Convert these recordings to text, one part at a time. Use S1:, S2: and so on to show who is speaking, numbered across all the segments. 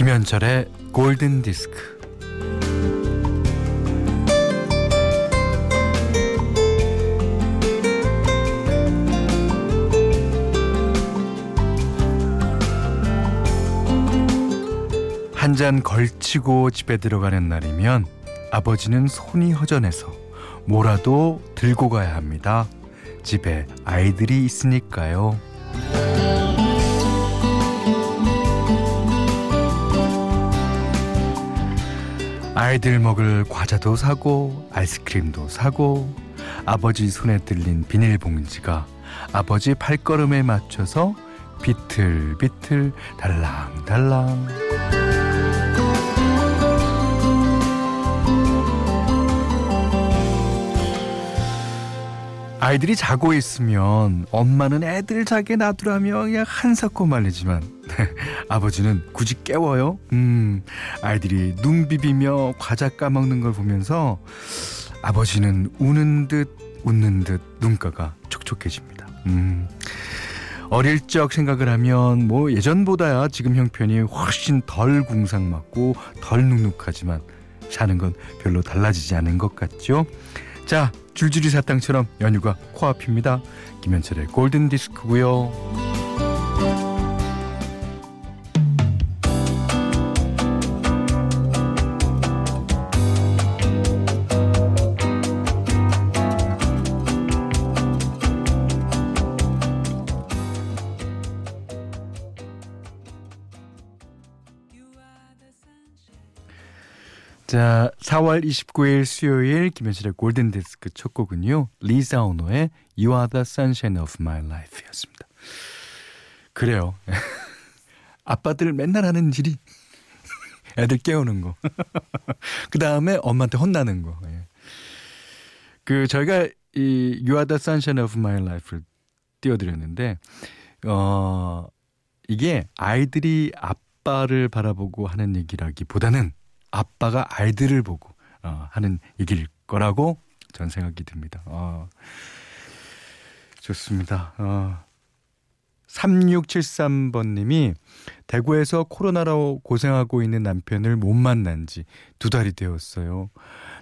S1: 김현철의 골든 디스크. 한 잔 걸치고 집에 들어가는 날이면 아버지는 손이 허전해서 뭐라도 들고 가야 합니다. 집에 아이들이 있으니까요. 아이들 먹을 과자도 사고 아이스크림도 사고 아버지 손에 들린 비닐봉지가 아버지 발걸음에 맞춰서 비틀비틀 달랑달랑 아이들이 자고 있으면 엄마는 애들 자게 놔두라며 그냥 한사코 말리지만 아버지는 굳이 깨워요. 음, 아이들이 눈 비비며 과자 까먹는 걸 보면서 아버지는 우는 듯 웃는 듯 눈가가 촉촉해집니다. 음. 어릴 적 생각을 하면 뭐 예전보다야 지금 형편이 훨씬 덜 궁상맞고 덜 눅눅하지만 사는 건 별로 달라지지 않은 것 같죠. 자, 줄줄이 사탕처럼 연휴가 코앞입니다. 김현철의 골든 디스크고요. 자, 4월 29일 수요일 김현철의 골든 디스크 첫 곡은요. 리사 오노의 You Are the Sunshine of My Life였습니다. 그래요. 아빠들 맨날 하는 일이 애들 깨우는 거. 그 다음에 엄마한테 혼나는 거. 예. 그 저희가 이 You Are the Sunshine of My Life를 띄워드렸는데 어 이게 아이들이 아빠를 바라보고 하는 얘기라기보다는 아빠가 아이들을 보고 어, 하는 얘기일 거라고 전 생각이 듭니다. 어, 좋습니다. 어, 3673번님이 대구에서 코로나로 고생하고 있는 남편을 못 만난 지 두 달이 되었어요.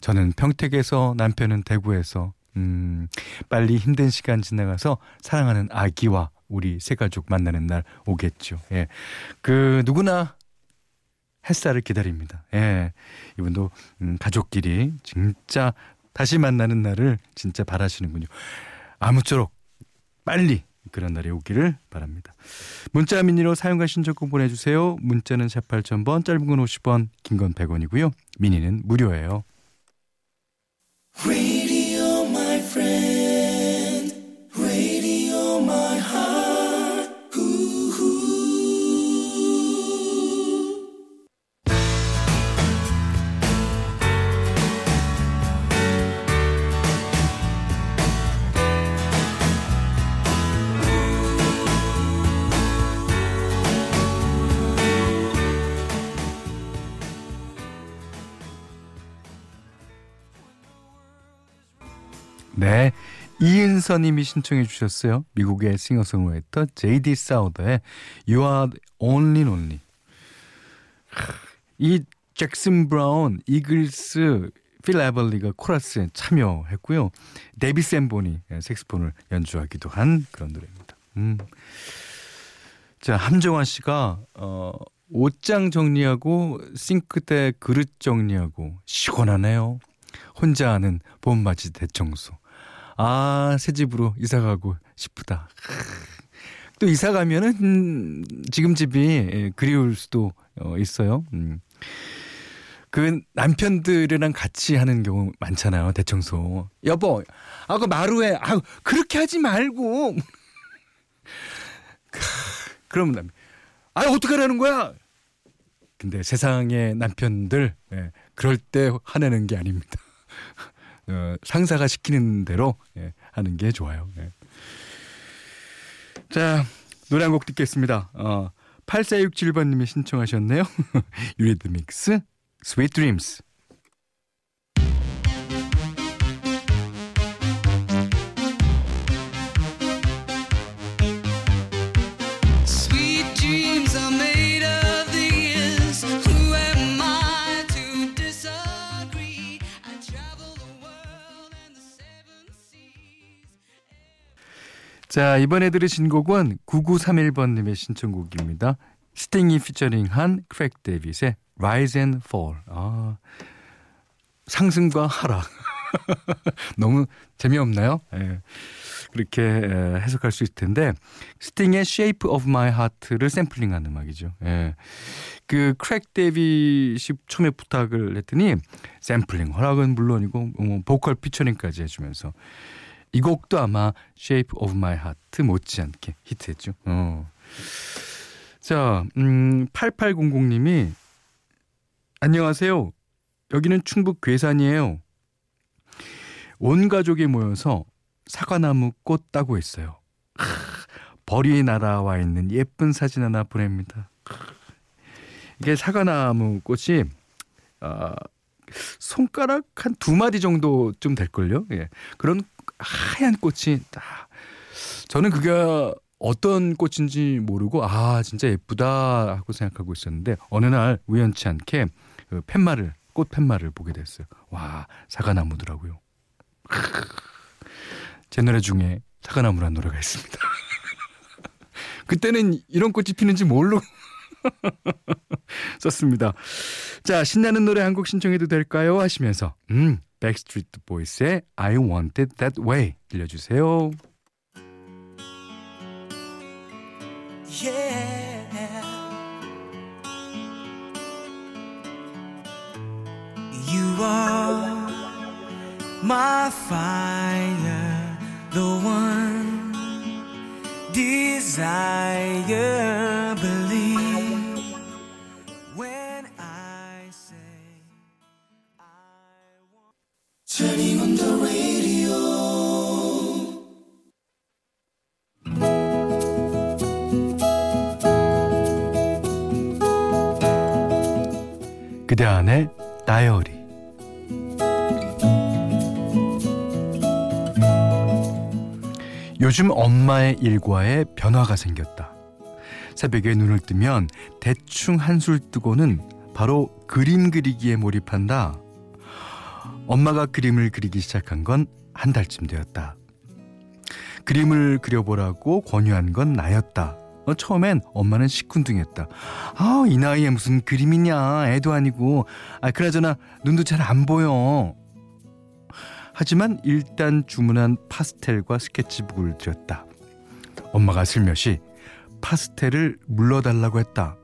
S1: 저는 평택에서 남편은 대구에서 음, 빨리 힘든 시간 지나가서 사랑하는 아기와 우리 세 가족 만나는 날 오겠죠. 예. 그 누구나 햇살을 기다립니다. 예. 이분도 음, 가족끼리 진짜 다시 만나는 날을 진짜 바라시는군요. 아무쪼록 빨리 그런 날이 오기를 바랍니다. 문자 미니로 사용과 신청곡 보내주세요. 문자는 샵 8000번, 짧은 건 50원, 긴 건 100원이고요. 미니는 무료예요. 이은서님이 신청해 주셨어요. 미국의 싱어송라이터 제이디 사우더의 You Are Only Only. 이 잭슨 브라운, 이글스, 필 에벌리가 코러스에 참여했고요. 데비 샌본이 색스폰을 연주하기도 한 그런 노래입니다. 음. 자, 함정화 씨가 어, 옷장 정리하고 싱크대 그릇 정리하고 시원하네요. 혼자 하는 봄맞이 대청소. 아, 새 집으로 이사 가고 싶다. 또 이사 가면은 음, 지금 집이 예, 그리울 수도 어, 있어요. 음. 그 남편들이랑 같이 하는 경우 많잖아요. 대청소. 여보, 아, 그 마루에, 아, 그렇게 하지 말고. 그러면 남, 아, 어떡하라는 거야? 근데 세상의 남편들, 예, 그럴 때 화내는 게 아닙니다. 어, 상사가 시키는 대로 예, 하는 게 좋아요. 예. 자, 노래 한 곡 듣겠습니다. 어, 8467번님이 신청하셨네요. 유리드믹스, are made 자, 이번에 들으신 곡은 9931번님의 신청곡입니다. 스팅이 피처링한 크랙 데이빗의 Rise and Fall. 아, 상승과 하락. 너무 재미없나요? 예. 그렇게 해석할 수 있을 텐데 스팅의 Shape of My Heart를 샘플링한 음악이죠. 예. 그 크랙 데이빗이 처음에 부탁을 했더니 샘플링 허락은 물론이고 뭐 보컬 피처링까지 해주면서 이 곡도 아마 Shape of My Heart 못지않게 히트했죠. 어. 자, 음, 8800님이 안녕하세요. 여기는 충북 괴산이에요. 온 가족이 모여서 사과나무 꽃 따고 있어요. 벌이 날아와 있는 예쁜 사진 하나 보냅니다. 이게 사과나무 꽃이 어, 손가락 한 두 마디 정도쯤 될걸요. 예. 그런 하얀 꽃이 딱 저는 그게 어떤 꽃인지 모르고 아 진짜 예쁘다 하고 생각하고 있었는데 어느 날 우연치 않게 그 팻말을 꽃 팻말을 보게 됐어요. 와 사과나무더라고요. 제 노래 중에 사과나무란 노래가 있습니다. 그때는 이런 꽃이 피는지 모르고 썼습니다. 자, 신나는 노래 한 곡 신청해도 될까요? 하시면서 음, 백스트리트 보이스의 I Want It That Way 들려주세요. Yeah. You are my fire, the one desire, 그대 안의 다이어리 요즘 엄마의 일과에 변화가 생겼다. 새벽에 눈을 뜨면 대충 한술 뜨고는 바로 그림 그리기에 몰입한다. 엄마가 그림을 그리기 시작한 건 한 달쯤 되었다. 그림을 그려보라고 권유한 건 나였다. 어, 처음엔 엄마는 시큰둥했다. 아, 이 나이에 무슨 그림이냐. 애도 아니고. 아, 그나저나 눈도 잘 안 보여. 하지만 일단 주문한 파스텔과 스케치북을 드렸다. 엄마가 슬며시 파스텔을 물러달라고 했다.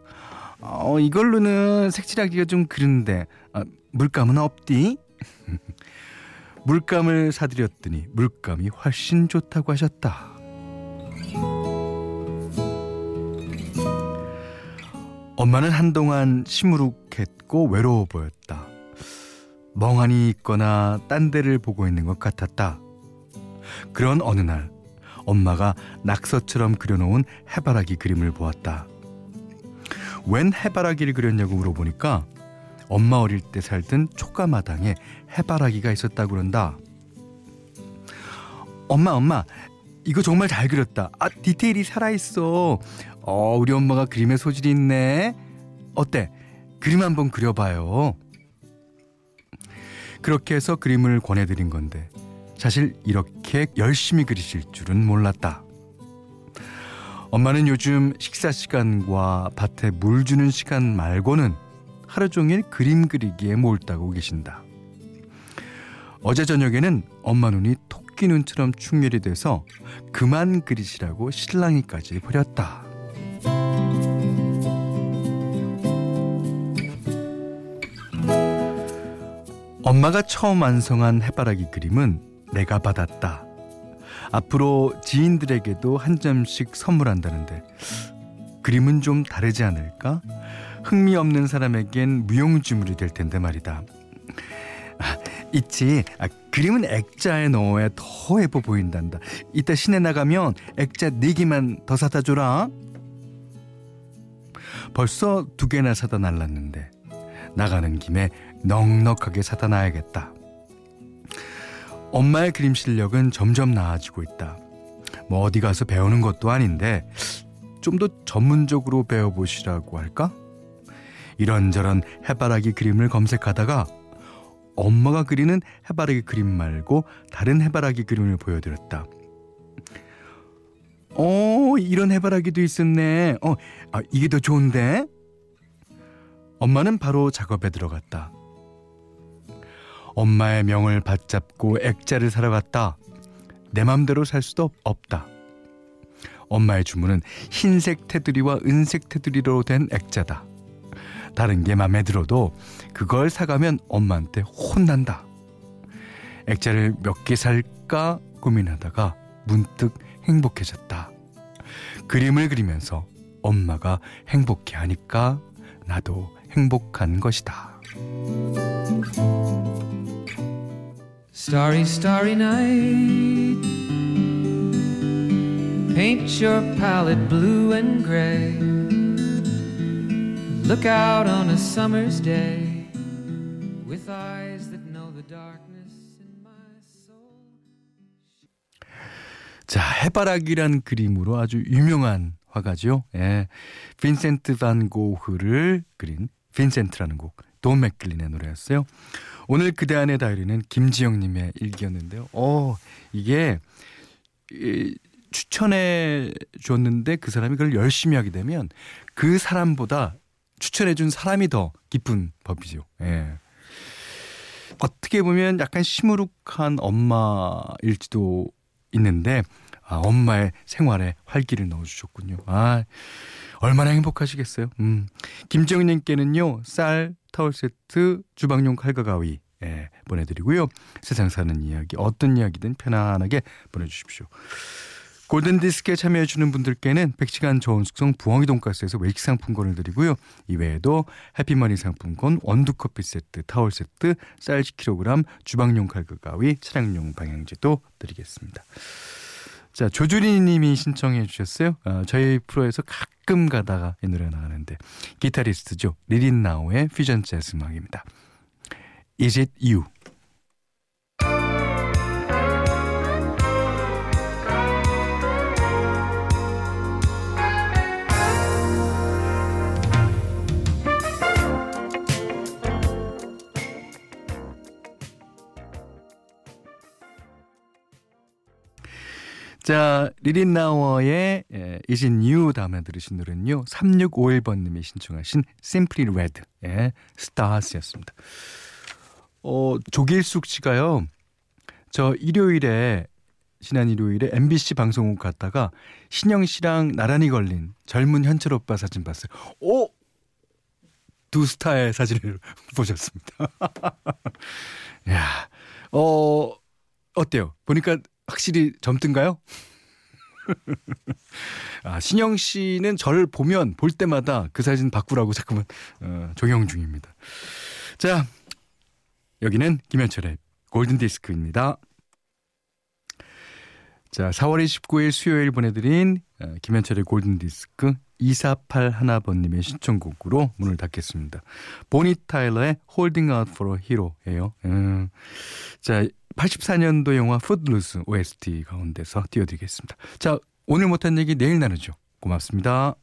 S1: 어, 이걸로는 색칠하기가 좀 그런데 아, 물감은 없디? 물감을 사드렸더니 물감이 훨씬 좋다고 하셨다. 엄마는 한동안 시무룩했고 외로워 보였다. 멍하니 있거나 딴 데를 보고 있는 것 같았다. 그런 어느 날 엄마가 낙서처럼 그려놓은 해바라기 그림을 보았다. 웬 해바라기를 그렸냐고 물어보니까 엄마 어릴 때 살던 초가마당에 해바라기가 있었다고 그런다. 엄마, 엄마, 이거 정말 잘 그렸다. 아, 디테일이 살아있어. 어, 우리 엄마가 그림에 소질이 있네. 어때? 그림 한번 그려봐요. 그렇게 해서 그림을 권해드린 건데, 사실 이렇게 열심히 그리실 줄은 몰랐다. 엄마는 요즘 식사 시간과 밭에 물 주는 시간 말고는 하루 종일 그림 그리기에 몰두하고 계신다. 어제 저녁에는 엄마 눈이 토끼 눈처럼 충혈이 돼서 그만 그리시라고 신랑이까지 버렸다. 엄마가 처음 완성한 해바라기 그림은 내가 받았다. 앞으로 지인들에게도 한 점씩 선물한다는데 그림은 좀 다르지 않을까? 흥미 없는 사람에겐 무용지물이 될 텐데 말이다. 아, 있지. 아, 그림은 액자에 넣어야 더 예뻐 보인단다. 이따 시내 나가면 액자 네 개만 더 사다 줘라. 벌써 두 개나 사다 날랐는데 나가는 김에 넉넉하게 사다 놔야겠다. 엄마의 그림 실력은 점점 나아지고 있다. 뭐 어디 가서 배우는 것도 아닌데 좀 더 전문적으로 배워보시라고 할까? 이런저런 해바라기 그림을 검색하다가 엄마가 그리는 해바라기 그림 말고 다른 해바라기 그림을 보여드렸다. 어, 이런 해바라기도 있었네. 어, 아, 이게 더 좋은데? 엄마는 바로 작업에 들어갔다. 엄마의 명을 받잡고 액자를 사러 갔다. 내 맘대로 살 수도 없다. 엄마의 주문은 흰색 테두리와 은색 테두리로 된 액자다. 다른 게 맘에 들어도 그걸 사가면 엄마한테 혼난다. 액자를 몇 개 살까 고민하다가 문득 행복해졌다. 그림을 그리면서 엄마가 행복해 하니까 나도 행복한 것이다. Starry, starry night. Paint your palette blue and gray. Look out on a summer's day with eyes that know the darkness in my soul. 자, 해바라기란 그림으로 아주 유명한 화가죠. 예. 빈센트 반 고흐를 그린 빈센트라는 곡, 돈 맥클린의 노래였어요. 오늘 그대 안의 다이리는 김지영님의 일기였는데요. 어, 이게 이, 추천해 줬는데 그 사람이 그걸 열심히 하게 되면 그 사람보다 추천해 준 사람이 더 기쁜 법이죠. 예. 어떻게 보면 약간 시무룩한 엄마일지도 있는데 아, 엄마의 생활에 활기를 넣어주셨군요. 아, 얼마나 행복하시겠어요. 음. 김정희님께는요, 쌀, 타월 세트, 주방용 칼과 가위, 예, 보내드리고요. 세상 사는 이야기, 어떤 이야기든 편안하게 보내주십시오. 골든디스크에 참여해주는 분들께는 100시간 좋은 숙성 부엉이 돈가스에서 외식 상품권을 드리고요. 이외에도 해피머니 상품권, 원두커피 세트, 타월 세트, 쌀 10kg, 주방용 칼과 가위, 차량용 방향제도 드리겠습니다. 자, 조주리 님이 신청해 주셨어요. 어, 저희 프로에서 가끔 가다가 이 노래 나가는데 기타리스트죠. 리린 나우의 퓨전 재즈 음악입니다. Is it you? 자, 리린 나워의 예, Is It You 다음에 들으신 노래는요. 3651번님이 신청하신 Simply Red 의 Stars였습니다. 어, 조길숙 씨가요. 저 일요일에 지난 일요일에 MBC 방송국 갔다가 신영 씨랑 나란히 걸린 젊은 현철 오빠 사진 봤어요. 오! 두 스타의 사진을 보셨습니다. 야, 어, 어때요? 보니까 확실히 젊든가요? 아, 신영 씨는 저를 보면 볼 때마다 그 사진 바꾸라고 자꾸만 어, 조용 중입니다. 자, 여기는 김현철의 골든 디스크입니다. 자, 4월 29일 수요일 보내드린 어, 김현철의 골든 디스크 2481번님의 신청곡으로 문을 닫겠습니다. 보니 타일러의 Holding Out for a Hero예요. 음, 자, 84년도 영화 푸드루스 OST 가운데서 띄워드리겠습니다. 자, 오늘 못한 얘기 내일 나누죠. 고맙습니다.